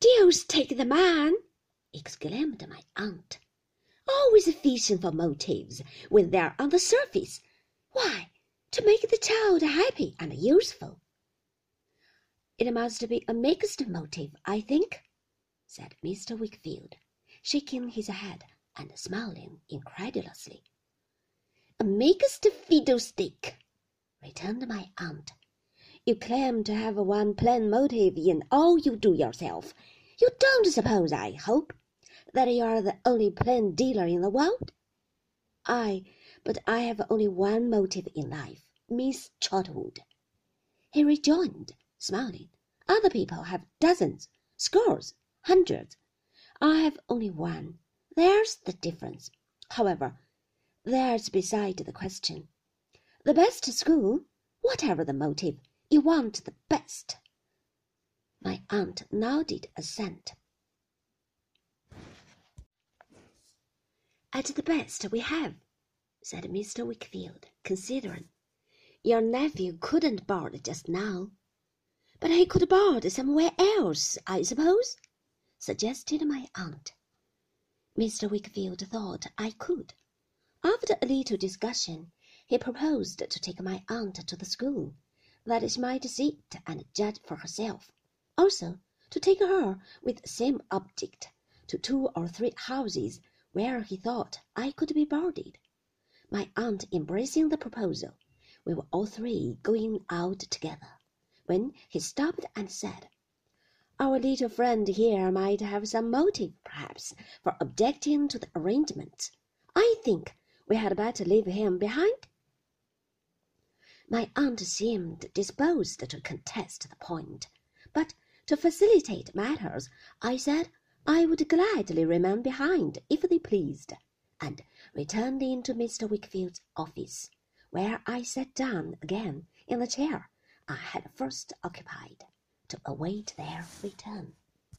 Deuce take the man! exclaimed my aunt. Always fishing for motives when they're on the surface. Why, to make the child happy and useful. It must be a mixed motive, I think, said Mr. Wickfield, shaking his head and smiling incredulously. A mixed fiddlestick, returned my aunt. You claim to have one plain motive in all you do yourself. You don't suppose, I hope, that you are the only plain dealer in the world? Ay, but I have only one motive in life, Miss Trotwood, he rejoined, smiling. Other people have dozens, scores, hundreds. I have only one. There's the difference. However, that's beside the question. The best school, whatever the motive, you want the best. My aunt nodded assent. At the best we have, said Mr. Wickfield, considering. Your nephew couldn't board just now. But he could board somewhere else, I suppose, suggested my aunt. Mr. Wickfield thought I could. After a little discussion, he proposed to take my aunt to the school, that she might see it and judge for herself. Also, to take her with the same object to two or three houses where he thought I could be boarded. My aunt embracing the proposal, we were all three going out together, when he stopped and said, Our little friend here might have some motive, perhaps, for objecting to the arrangement. I think we had better leave him behind. My aunt seemed disposed to contest the point, but to facilitate matters, I said I would gladly remain behind if they pleased, and returned into Mr. Wickfield's office, where I sat down again in the chair I had first occupied to await their return.